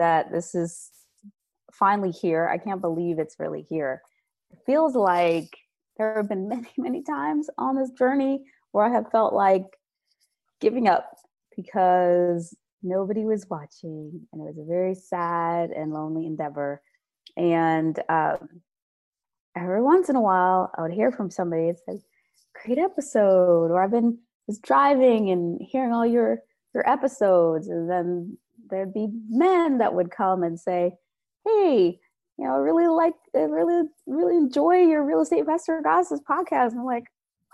that this is finally here. I can't believe it's really here. It feels like there have been many, many times on this journey where I have felt like giving up because nobody was watching and it was a very sad and lonely endeavor. And um, every once in a while, I would hear from somebody that said, Great episode, or I've been was driving and hearing all your your episodes and then there'd be men that would come and say hey you know, I really like, I really, really enjoy your real estate investor goddesses podcast. And I'm like,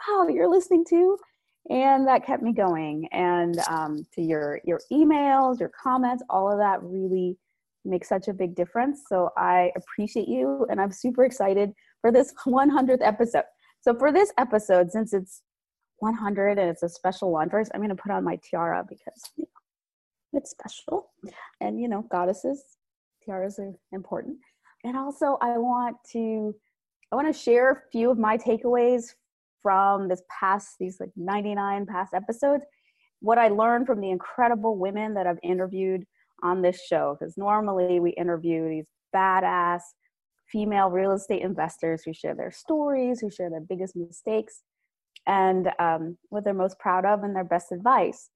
wow, you're listening to, and that kept me going. And um, to your your emails, your comments, all of that really makes such a big difference. So I appreciate you, and I'm super excited for this 100th episode. So for this episode, since it's 100 and it's a special one, first I'm going to put on my tiara because you know, it's special, and you know, goddesses tiaras are important. And also i want to i want to share a few of my takeaways from this past these like 99 past episodes. What i learned from the incredible women that i've interviewed on this show because normally we interview these badass female real estate investors who share their stories who share their biggest mistakes and um, what they're most proud of and their best advice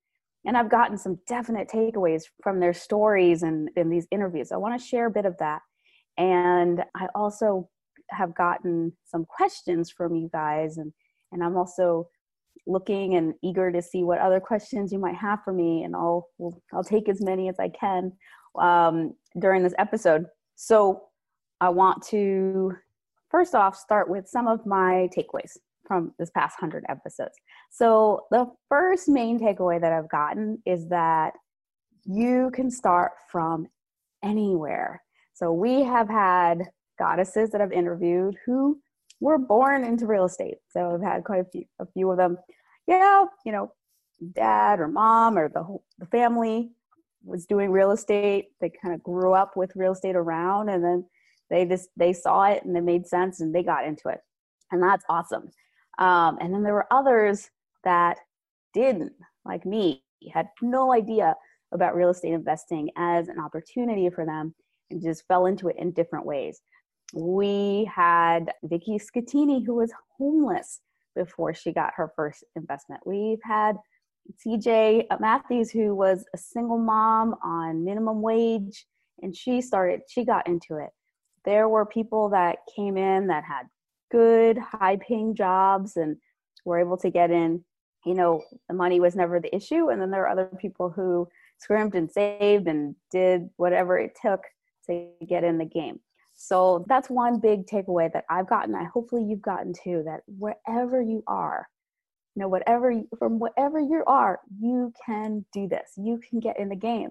and i've gotten some definite takeaways from their stories and in these interviews. I want to share a bit of that. And I also have gotten some questions from you guys, and, and I'm also looking and eager to see what other questions you might have for me, and I'll I'll take as many as I can um, during this episode. So I want to first off start with some of my takeaways from this past 100 episodes. So the first main takeaway that I've gotten is that you can start from anywhere. So we have had goddesses that I've interviewed who were born into real estate. So I've had quite a few, a few of them. Yeah, you know, dad or mom or the whole the family was doing real estate. They kind of grew up with real estate around, and then they just they saw it and it made sense and they got into it, and that's awesome. Um, and then there were others that didn't, like me, had no idea about real estate investing as an opportunity for them and just fell into it in different ways. We had Vicky Scatini, who was homeless before she got her first investment. We've had CJ Matthews, who was a single mom on minimum wage, and she started, she got into it. There were people that came in that had good, high paying jobs and were able to get in. You know, the money was never the issue. And then there were other people who scrimped and saved and did whatever it took to get in the game. So that's one big takeaway that I've gotten. I hopefully you've gotten too. That wherever you are, you know, whatever from whatever you are, you can do this. You can get in the game.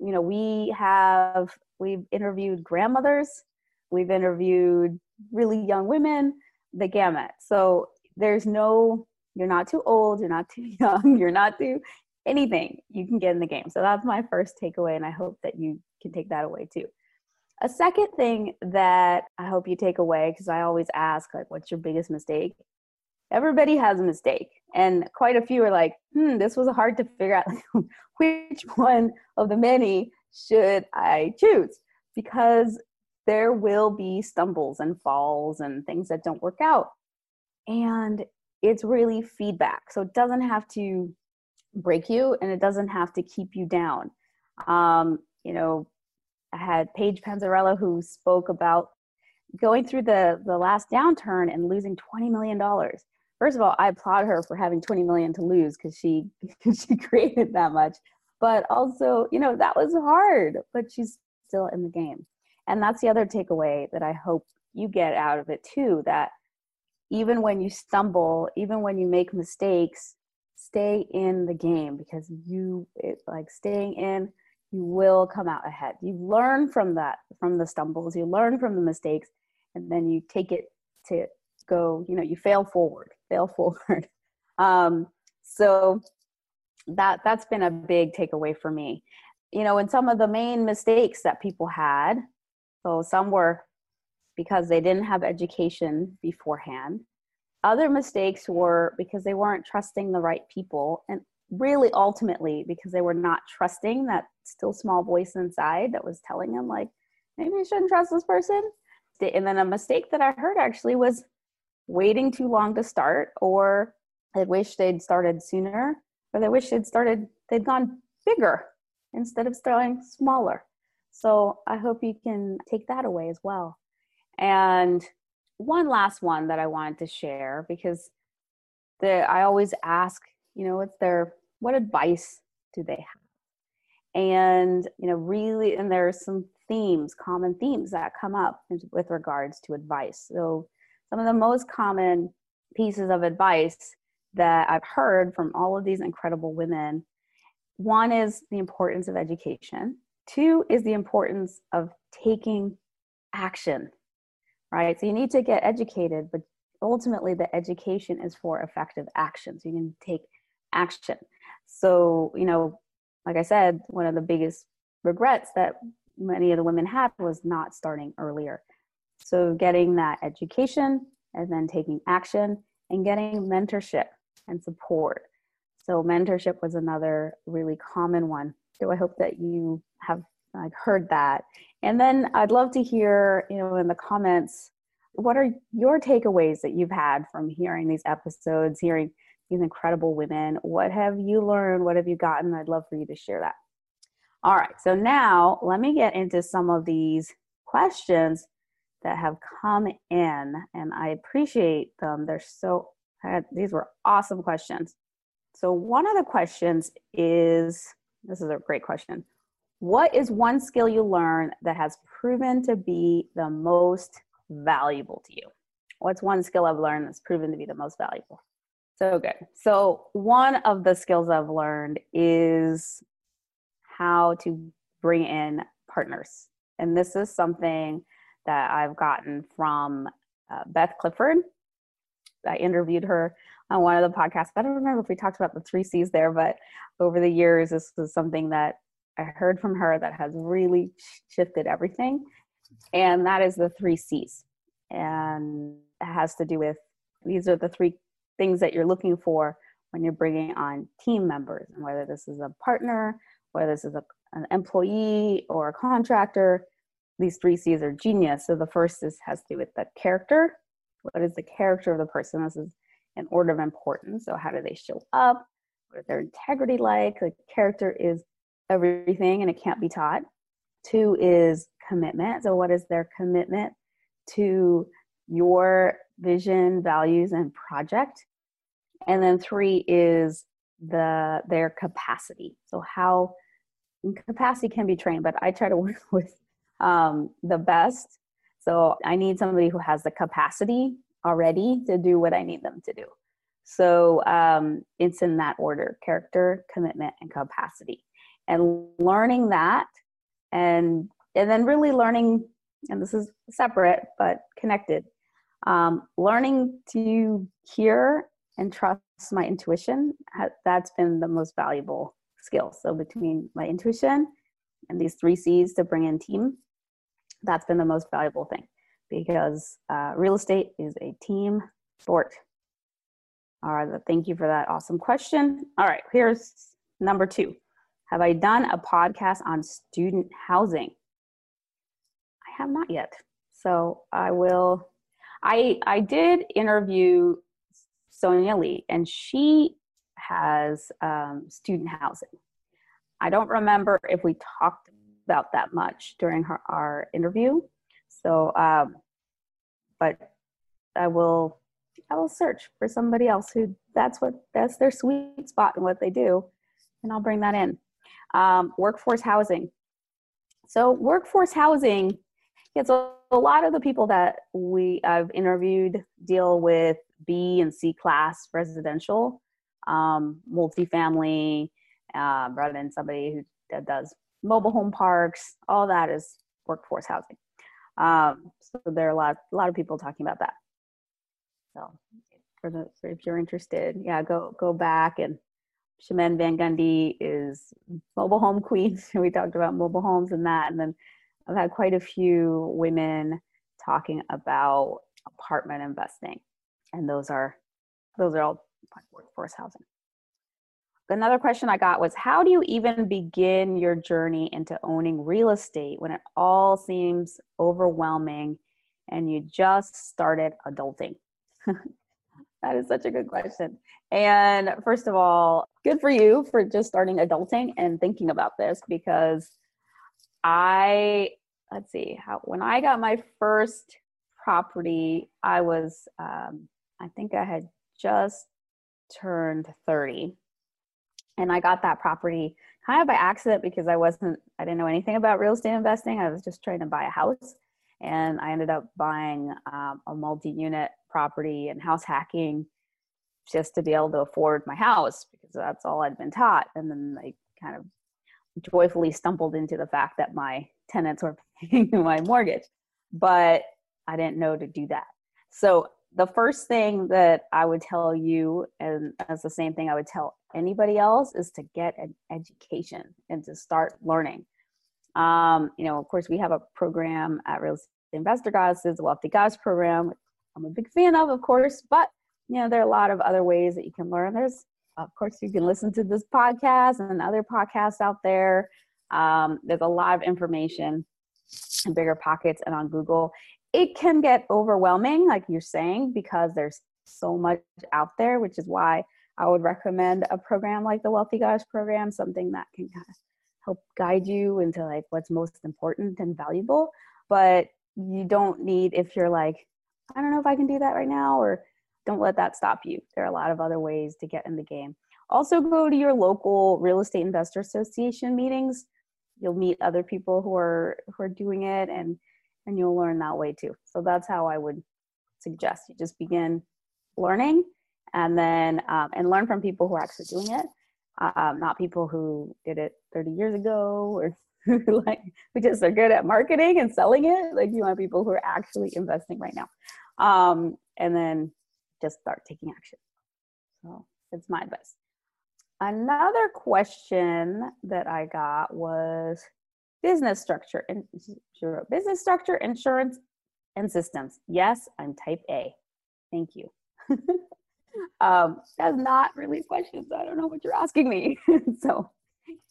You know, we have we've interviewed grandmothers, we've interviewed really young women, the gamut. So there's no you're not too old, you're not too young, you're not too anything. You can get in the game. So that's my first takeaway, and I hope that you can take that away too. A second thing that I hope you take away, because I always ask, like, what's your biggest mistake? Everybody has a mistake, and quite a few are like, hmm, this was hard to figure out which one of the many should I choose? Because there will be stumbles and falls and things that don't work out. And it's really feedback. So it doesn't have to break you and it doesn't have to keep you down. Um, you know, I had Paige Panzarella who spoke about going through the the last downturn and losing 20 million dollars. First of all, I applaud her for having 20 million to lose because she she created that much. But also, you know, that was hard, but she's still in the game. And that's the other takeaway that I hope you get out of it too that even when you stumble, even when you make mistakes, stay in the game because you it, like staying in you will come out ahead. You learn from that, from the stumbles, you learn from the mistakes, and then you take it to go, you know, you fail forward, fail forward. Um, so that that's been a big takeaway for me. You know, and some of the main mistakes that people had, so some were because they didn't have education beforehand. Other mistakes were because they weren't trusting the right people. And really ultimately because they were not trusting that still small voice inside that was telling them like maybe you shouldn't trust this person and then a mistake that i heard actually was waiting too long to start or they wish they'd started sooner or they wish they'd started they'd gone bigger instead of starting smaller so i hope you can take that away as well. And one last one that i wanted to share because the i always ask you know what's their what advice do they have? And you know really and there are some themes common themes that come up with regards to advice. So some of the most common pieces of advice that i've heard from all of these incredible women one is the importance of education two is the importance of taking action right so you need to get educated but ultimately the education is for effective action so you can take action. So, you know, like I said, one of the biggest regrets that many of the women had was not starting earlier. So, getting that education and then taking action and getting mentorship and support. So, mentorship was another really common one. So, I hope that you have like heard that. And then I'd love to hear, you know, in the comments, what are your takeaways that you've had from hearing these episodes, hearing these incredible women. What have you learned? What have you gotten? I'd love for you to share that. All right, so now let me get into some of these questions that have come in, and I appreciate them. They're so, these were awesome questions. So, one of the questions is this is a great question. What is one skill you learned that has proven to be the most valuable to you? What's one skill I've learned that's proven to be the most valuable? So good. So, one of the skills I've learned is how to bring in partners. And this is something that I've gotten from uh, Beth Clifford. I interviewed her on one of the podcasts. I don't remember if we talked about the three C's there, but over the years, this is something that I heard from her that has really shifted everything. And that is the three C's. And it has to do with these are the three things that you're looking for when you're bringing on team members, and whether this is a partner, whether this is a, an employee or a contractor, these three C's are genius. So the first is has to do with the character. What is the character of the person? This is an order of importance. So how do they show up? What is their integrity like? The character is everything and it can't be taught. Two is commitment. So what is their commitment to your vision, values, and project. And then three is the their capacity. So how capacity can be trained, but I try to work with um, the best. So I need somebody who has the capacity already to do what I need them to do. So um, it's in that order: character, commitment, and capacity. And learning that, and and then really learning, and this is separate but connected um, learning to hear and trust my intuition that's been the most valuable skill. So between my intuition and these three c's to bring in team that's been the most valuable thing because uh, real estate is a team sport. All right thank you for that awesome question. All right here's number two have i done a podcast on student housing i have not yet so i will I I did interview Sonia Lee, and she has um, student housing. I don't remember if we talked about that much during her, our interview. So, um, but I will I will search for somebody else who that's what that's their sweet spot and what they do, and I'll bring that in. Um, workforce housing. So workforce housing yeah, so a lot of the people that we I've interviewed deal with B and C class residential, um, multifamily, uh, rather than somebody who that does mobile home parks. All that is workforce housing. Um, so there are a lot, a lot of people talking about that. So for the if you're interested, yeah, go go back and Shaman Van Gundy is mobile home queen. we talked about mobile homes and that, and then I've had quite a few women talking about apartment investing, and those are those are all workforce housing. another question I got was how do you even begin your journey into owning real estate when it all seems overwhelming and you just started adulting? that is such a good question. And first of all, good for you for just starting adulting and thinking about this because I, let's see, how when I got my first property, I was, um, I think I had just turned 30 and I got that property kind of by accident because I wasn't I didn't know anything about real estate investing. I was just trying to buy a house, and I ended up buying um, a multi-unit property and house hacking just to be able to afford my house because that's all I'd been taught. And then I kind of joyfully stumbled into the fact that my tenants were paying my mortgage, but I didn't know to do that. So the first thing that I would tell you, and as the same thing I would tell anybody else, is to get an education and to start learning. Um, you know, of course, we have a program at Real Estate Investor Goddesses, the Wealthy Goddess program. I'm a big fan of, of course, but you know, there are a lot of other ways that you can learn. There's, of course, you can listen to this podcast and other podcasts out there. Um, there's a lot of information in BiggerPockets and on Google it can get overwhelming, like you're saying, because there's so much out there, which is why I would recommend a program like the Wealthy Goddess program, something that can kind of help guide you into like what's most important and valuable. But you don't need if you're like, I don't know if I can do that right now, or don't let that stop you. There are a lot of other ways to get in the game. Also, go to your local real estate investor association meetings. You'll meet other people who are who are doing it and and you'll learn that way too. So that's how I would suggest you just begin learning and then um, and learn from people who are actually doing it, um, not people who did it 30 years ago or like who just are good at marketing and selling it. Like you want people who are actually investing right now, um, and then just start taking action. So it's my advice. Another question that I got was business structure and business structure, insurance, and systems. Yes, I'm type A. Thank you. um, that's not really questions. I don't know what you're asking me. so,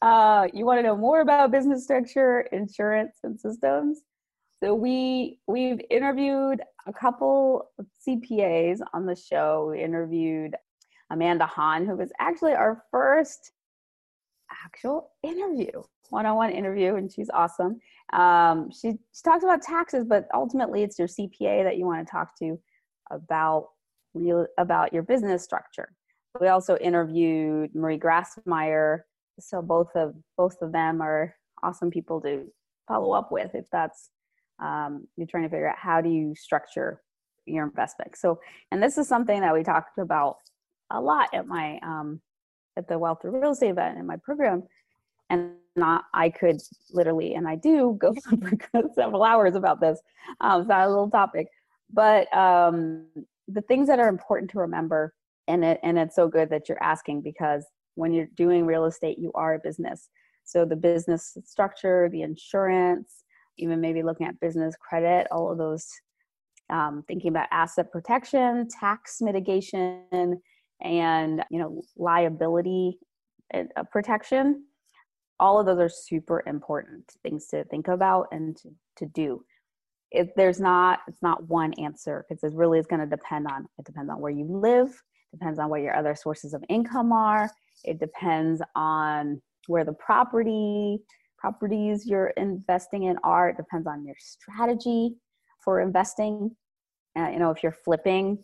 uh, you want to know more about business structure, insurance, and systems? So we we've interviewed a couple of CPAs on the show. We interviewed Amanda Han, who was actually our first actual interview one-on-one interview and she's awesome. Um, she, she talks about taxes but ultimately it's your cpa that you want to talk to about real about your business structure. We also interviewed marie grassmeyer so both of both of them are awesome people to follow up with if that's um, you're trying to figure out how do you structure your investment so and this is something that we talked about a lot at my um, at the wealth of real estate event in my program and not I could literally and I do go for several hours about this. Um, it's not a little topic, but um, the things that are important to remember, and it and it's so good that you're asking because when you're doing real estate, you are a business. So the business structure, the insurance, even maybe looking at business credit, all of those, um, thinking about asset protection, tax mitigation, and you know liability uh, protection. All of those are super important things to think about and to, to do. It, there's not it's not one answer because it really is going to depend on it depends on where you live depends on what your other sources of income are. It depends on where the property properties you're investing in are it depends on your strategy for investing. Uh, you know if you're flipping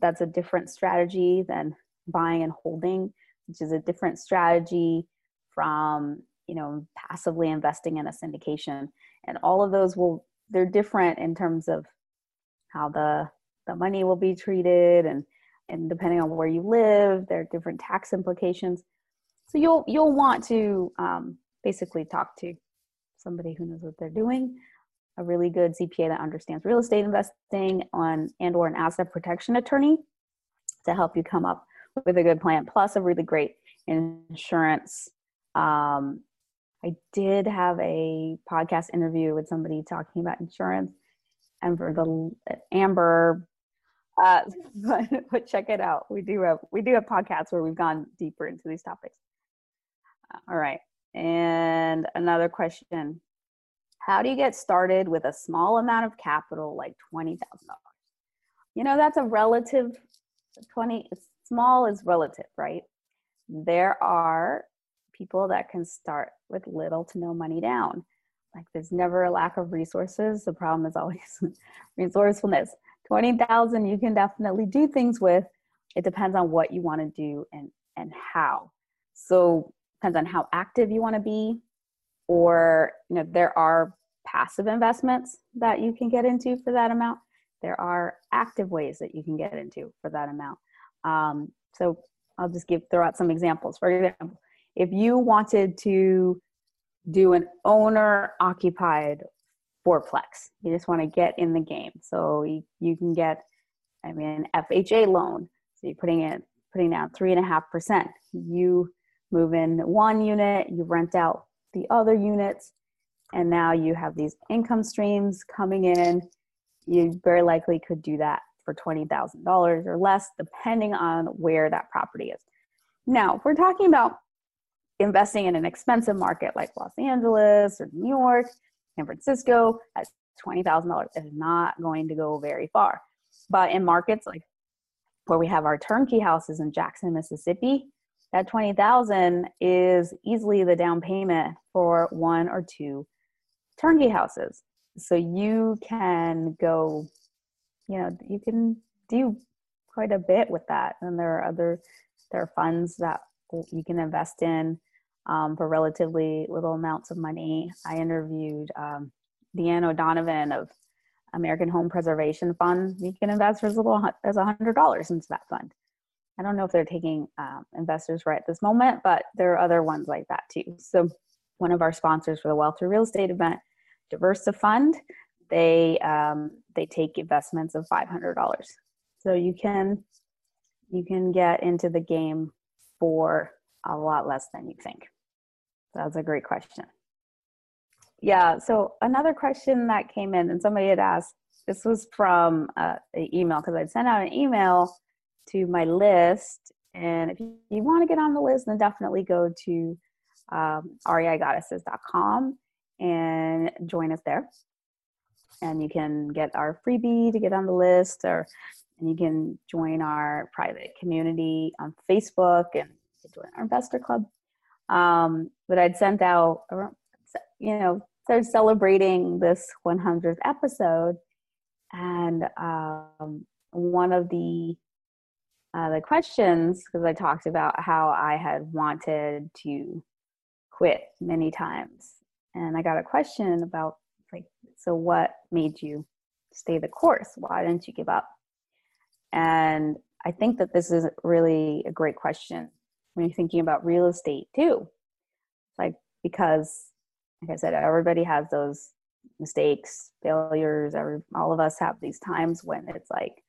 that's a different strategy than buying and holding which is a different strategy from you know passively investing in a syndication. And all of those will they're different in terms of how the the money will be treated and and depending on where you live there are different tax implications. So you'll you'll want to um, basically talk to somebody who knows what they're doing a really good cpa that understands real estate investing on and or an asset protection attorney to help you come up with a good plan plus a really great insurance um, I did have a podcast interview with somebody talking about insurance, and for the Amber, Uh, but, but check it out. We do have we do have podcasts where we've gone deeper into these topics. All right, and another question: How do you get started with a small amount of capital, like twenty thousand dollars? You know, that's a relative. Twenty small is relative, right? There are people that can start with little to no money down. Like there's never a lack of resources. The problem is always resourcefulness. 20,000 you can definitely do things with. It depends on what you want to do and and how. So depends on how active you want to be or you know there are passive investments that you can get into for that amount. There are active ways that you can get into for that amount. Um, so I'll just give throw out some examples. For example, if you wanted to do an owner occupied fourplex. You just want to get in the game. So you, you can get, I mean, FHA loan. So you're putting in putting down three and a half percent. You move in one unit, you rent out the other units, and now you have these income streams coming in. You very likely could do that for twenty thousand dollars or less, depending on where that property is. Now, if we're talking about investing in an expensive market like Los Angeles or New York, San Francisco at $20,000 is not going to go very far. But in markets like where we have our turnkey houses in Jackson, Mississippi, that 20,000 is easily the down payment for one or two turnkey houses. So you can go, you know, you can do quite a bit with that. And there are other, there are funds that you can invest in um, for relatively little amounts of money. I interviewed um, Deanne O'Donovan of American Home Preservation Fund. You can invest as little as $100 into that fund. I don't know if they're taking um, investors right at this moment, but there are other ones like that too. So, one of our sponsors for the Wealth Through Real Estate event, DiversyFund, they um, they take investments of $500. So you can you can get into the game for a lot less than you think. That's a great question. Yeah, so another question that came in, and somebody had asked, this was from uh, an email because I'd sent out an email to my list. And if you, want to get on the list, then definitely go to um, reigoddesses.com and join us there. And you can get our freebie to get on the list, or and you can join our private community on Facebook and join our investor club. Um, but I'd sent out, you know, started celebrating this 100th episode, and um, one of the uh, the questions because I talked about how I had wanted to quit many times, and I got a question about like, so what made you stay the course? Why didn't you give up? And I think that this is really a great question when you're thinking about real estate too. Like, because, like I said, everybody has those mistakes, failures, every, all of us have these times when it's like,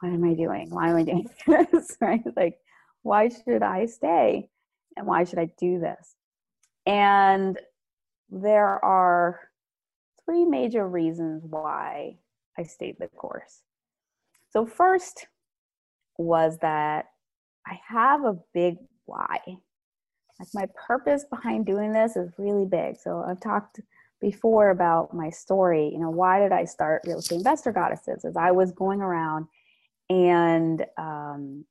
what am I doing? Why am I doing this? right? Like, why should I stay? And why should I do this? And there are three major reasons why I stayed the course. So, first was that I have a big why. Like my purpose behind doing this is really big. So I've talked before about my story. You know, why did I start Real Estate Investor Goddesses? As I was going around and um,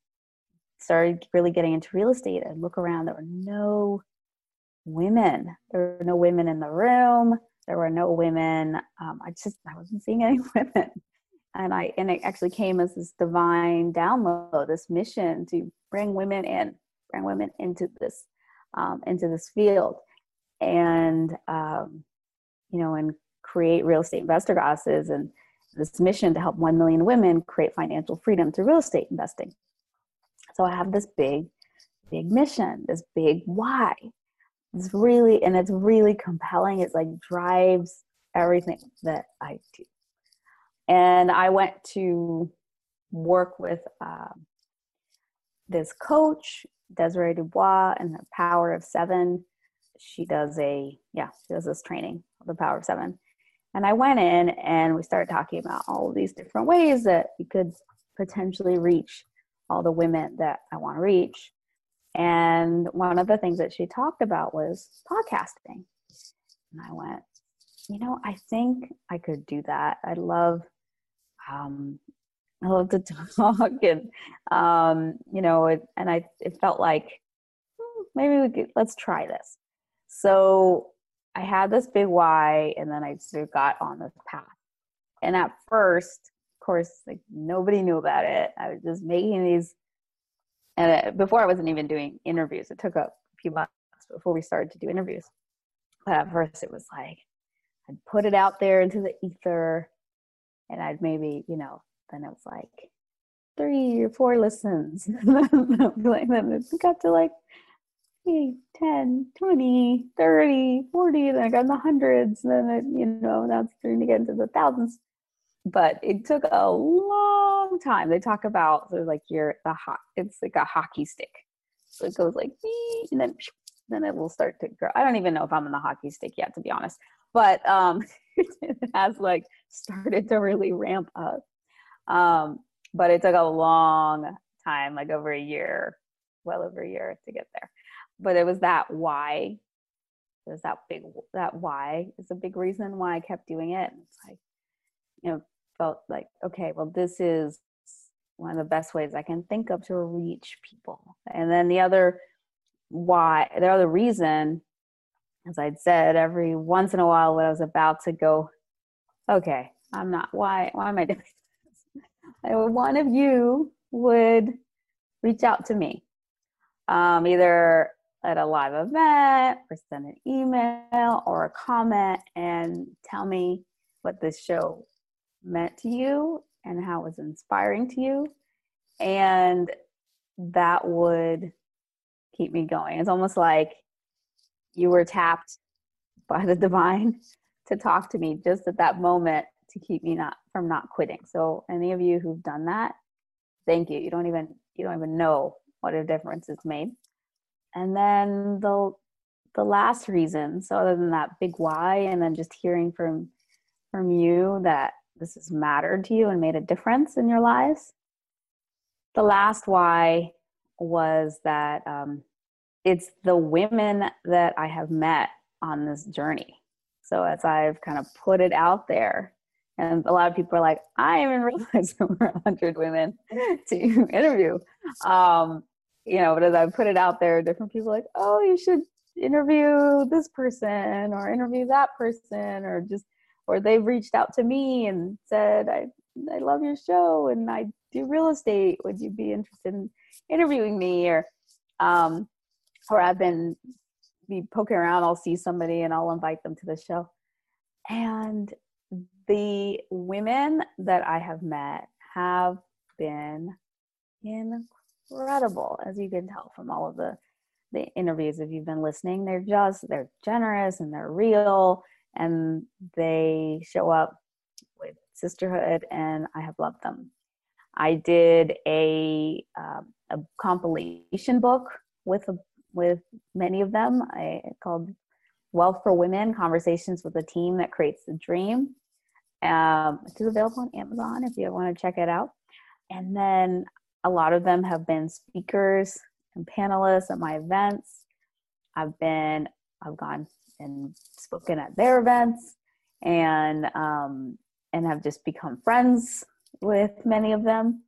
started really getting into real estate and look around, there were no women. There were no women in the room. There were no women. Um, I just I wasn't seeing any women and I and it actually came as this divine download, this mission to bring women in, bring women into this um, into this field, and um, you know, and create real estate investor goddesses and this mission to help one million women create financial freedom through real estate investing. So I have this big, big mission, this big why. It's really and it's really compelling. It's like drives everything that I do and I went to work with uh, this coach, Desiree Dubois, and the Power of Seven. She does a yeah, she does this training, the Power of Seven, And I went in and we started talking about all these different ways that you could potentially reach all the women that I want to reach. And one of the things that she talked about was podcasting. And I went, you know, I think I could do that. I love, um, I love to talk, and um, you know, it, and I it felt like hmm, maybe we could let's try this. So I had this big why, and then I sort of got on this path. And at first, of course, like nobody knew about it. I was just making these, and before I wasn't even doing interviews. It took a few months before we started to do interviews. But at first, it was like I'd put it out there into the ether, and I'd maybe, you know, then it was like three or four listens. like then it got to like 10, 20, 30, 40, then I got in the hundreds, and then it, you know, now it's starting to get into the thousands. But it took a long time. They talk about sort like your the hot it's like a hockey stick. So it goes like and then then it will start to grow. I don't even know if I'm in the hockey stick yet, to be honest. But um it has like started to really ramp up. Um, but it took a long time, like over a year, well over a year to get there but it was that why It was that big that why is a big reason why I kept doing it. It's like, you know, felt like, okay, well, this is one of the best ways I can think of to reach people. And then the other why, the other reason, as I'd said, every once in a while when I was about to go, okay, I'm not, why, why am I doing this? One of you would reach out to me. Um, either at a live event or send an email or a comment and tell me what this show meant to you and how it was inspiring to you. And that would keep me going. It's almost like you were tapped by the divine to talk to me just at that moment to keep me not from not quitting. So any of you who've done that, thank you. You don't even you don't even know what a difference it's made. And then the the last reason, so other than that big why, and then just hearing from from you that this has mattered to you and made a difference in your lives. The last why was that um, it's the women that I have met on this journey. So as I've kind of put it out there, and a lot of people are like, I even realized there were 100 women to interview. Um, you know, but as I put it out there, different people like, oh, you should interview this person or interview that person or just or they've reached out to me and said, I I love your show and I do real estate. Would you be interested in interviewing me? Or um or I've been be poking around, I'll see somebody and I'll invite them to the show. And the women that I have met have been incredible as you can tell from all of the the interviews. If you've been listening, they're just they're generous and they're real, and they show up with sisterhood, and I have loved them. I did a um, a compilation book with a, with many of them. I called Wealth for Women: Conversations with a Team That Creates the Dream. Um, it's available on Amazon if you want to check it out. And then a lot of them have been speakers and panelists at my events. I've been, I've gone and spoken at their events and, um, and have just become friends with many of them.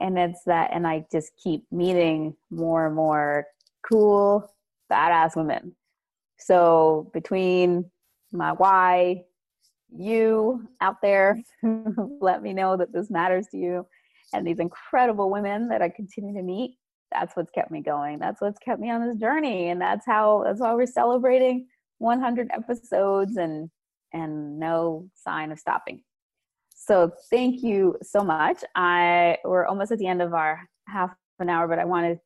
And it's that, and I just keep meeting more and more cool, badass women. So between my why, you out there, let me know that this matters to you and these incredible women that I continue to meet. That's what's kept me going. That's what's kept me on this journey. And that's how that's why we're celebrating 100 episodes and and no sign of stopping. So thank you so much. I we're almost at the end of our half an hour, but I wanted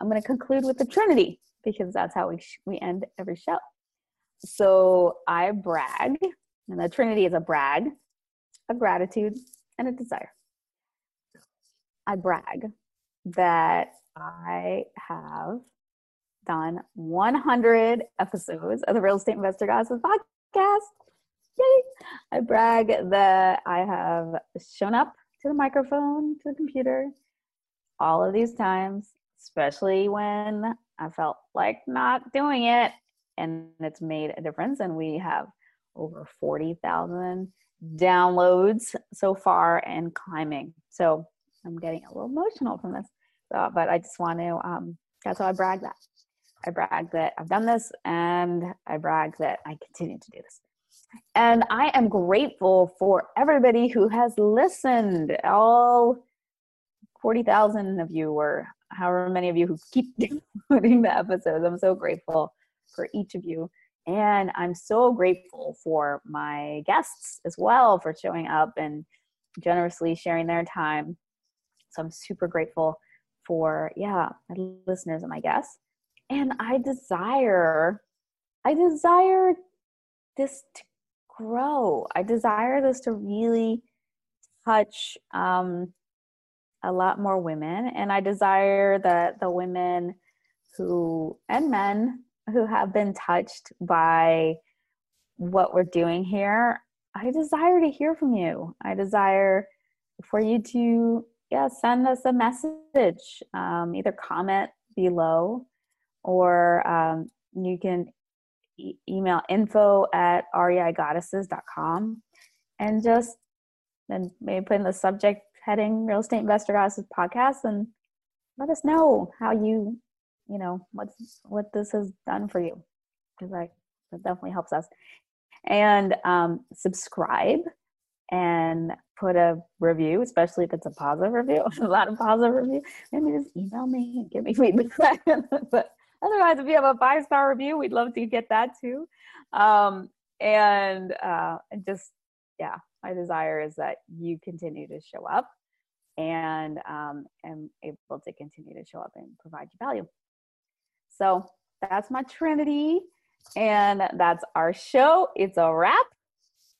I'm going to conclude with the Trinity because that's how we sh- we end every show. So I brag, and the Trinity is a brag, a gratitude, and a desire. I brag that I have done 100 episodes of the Real Estate Investor Goddess podcast. Yay! I brag that I have shown up to the microphone, to the computer, all of these times, especially when I felt like not doing it. And it's made a difference. And we have over 40,000 downloads so far and climbing. So I'm getting a little emotional from this. So, but I just want to, um, that's how I brag that. I brag that I've done this and I brag that I continue to do this. And I am grateful for everybody who has listened, all 40,000 of you, or however many of you who keep downloading the episodes. I'm so grateful for each of you. And I'm so grateful for my guests as well for showing up and generously sharing their time. So I'm super grateful for, yeah, my listeners and my guests. And I desire, I desire this to grow. I desire this to really touch um, a lot more women. And I desire that the women who, and men who have been touched by what we're doing here, I desire to hear from you. I desire for you to, yeah, send us a message, um, either comment below or um, you can e- email info at reigoddesses.com and just then maybe put in the subject heading real estate investor goddesses podcast and let us know how you you know what's what this has done for you because i that definitely helps us. And um, subscribe and put a review especially if it's a positive review a lot of positive review maybe just email me and give me feedback. But otherwise if you have a five star review we'd love to get that too. Um, and uh, just yeah my desire is that you continue to show up and um, am able to continue to show up and provide you value. So that's my trinity and that's our show. It's a wrap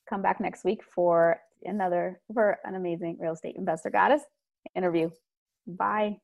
come back next week for another for an amazing real estate investor goddess interview. Bye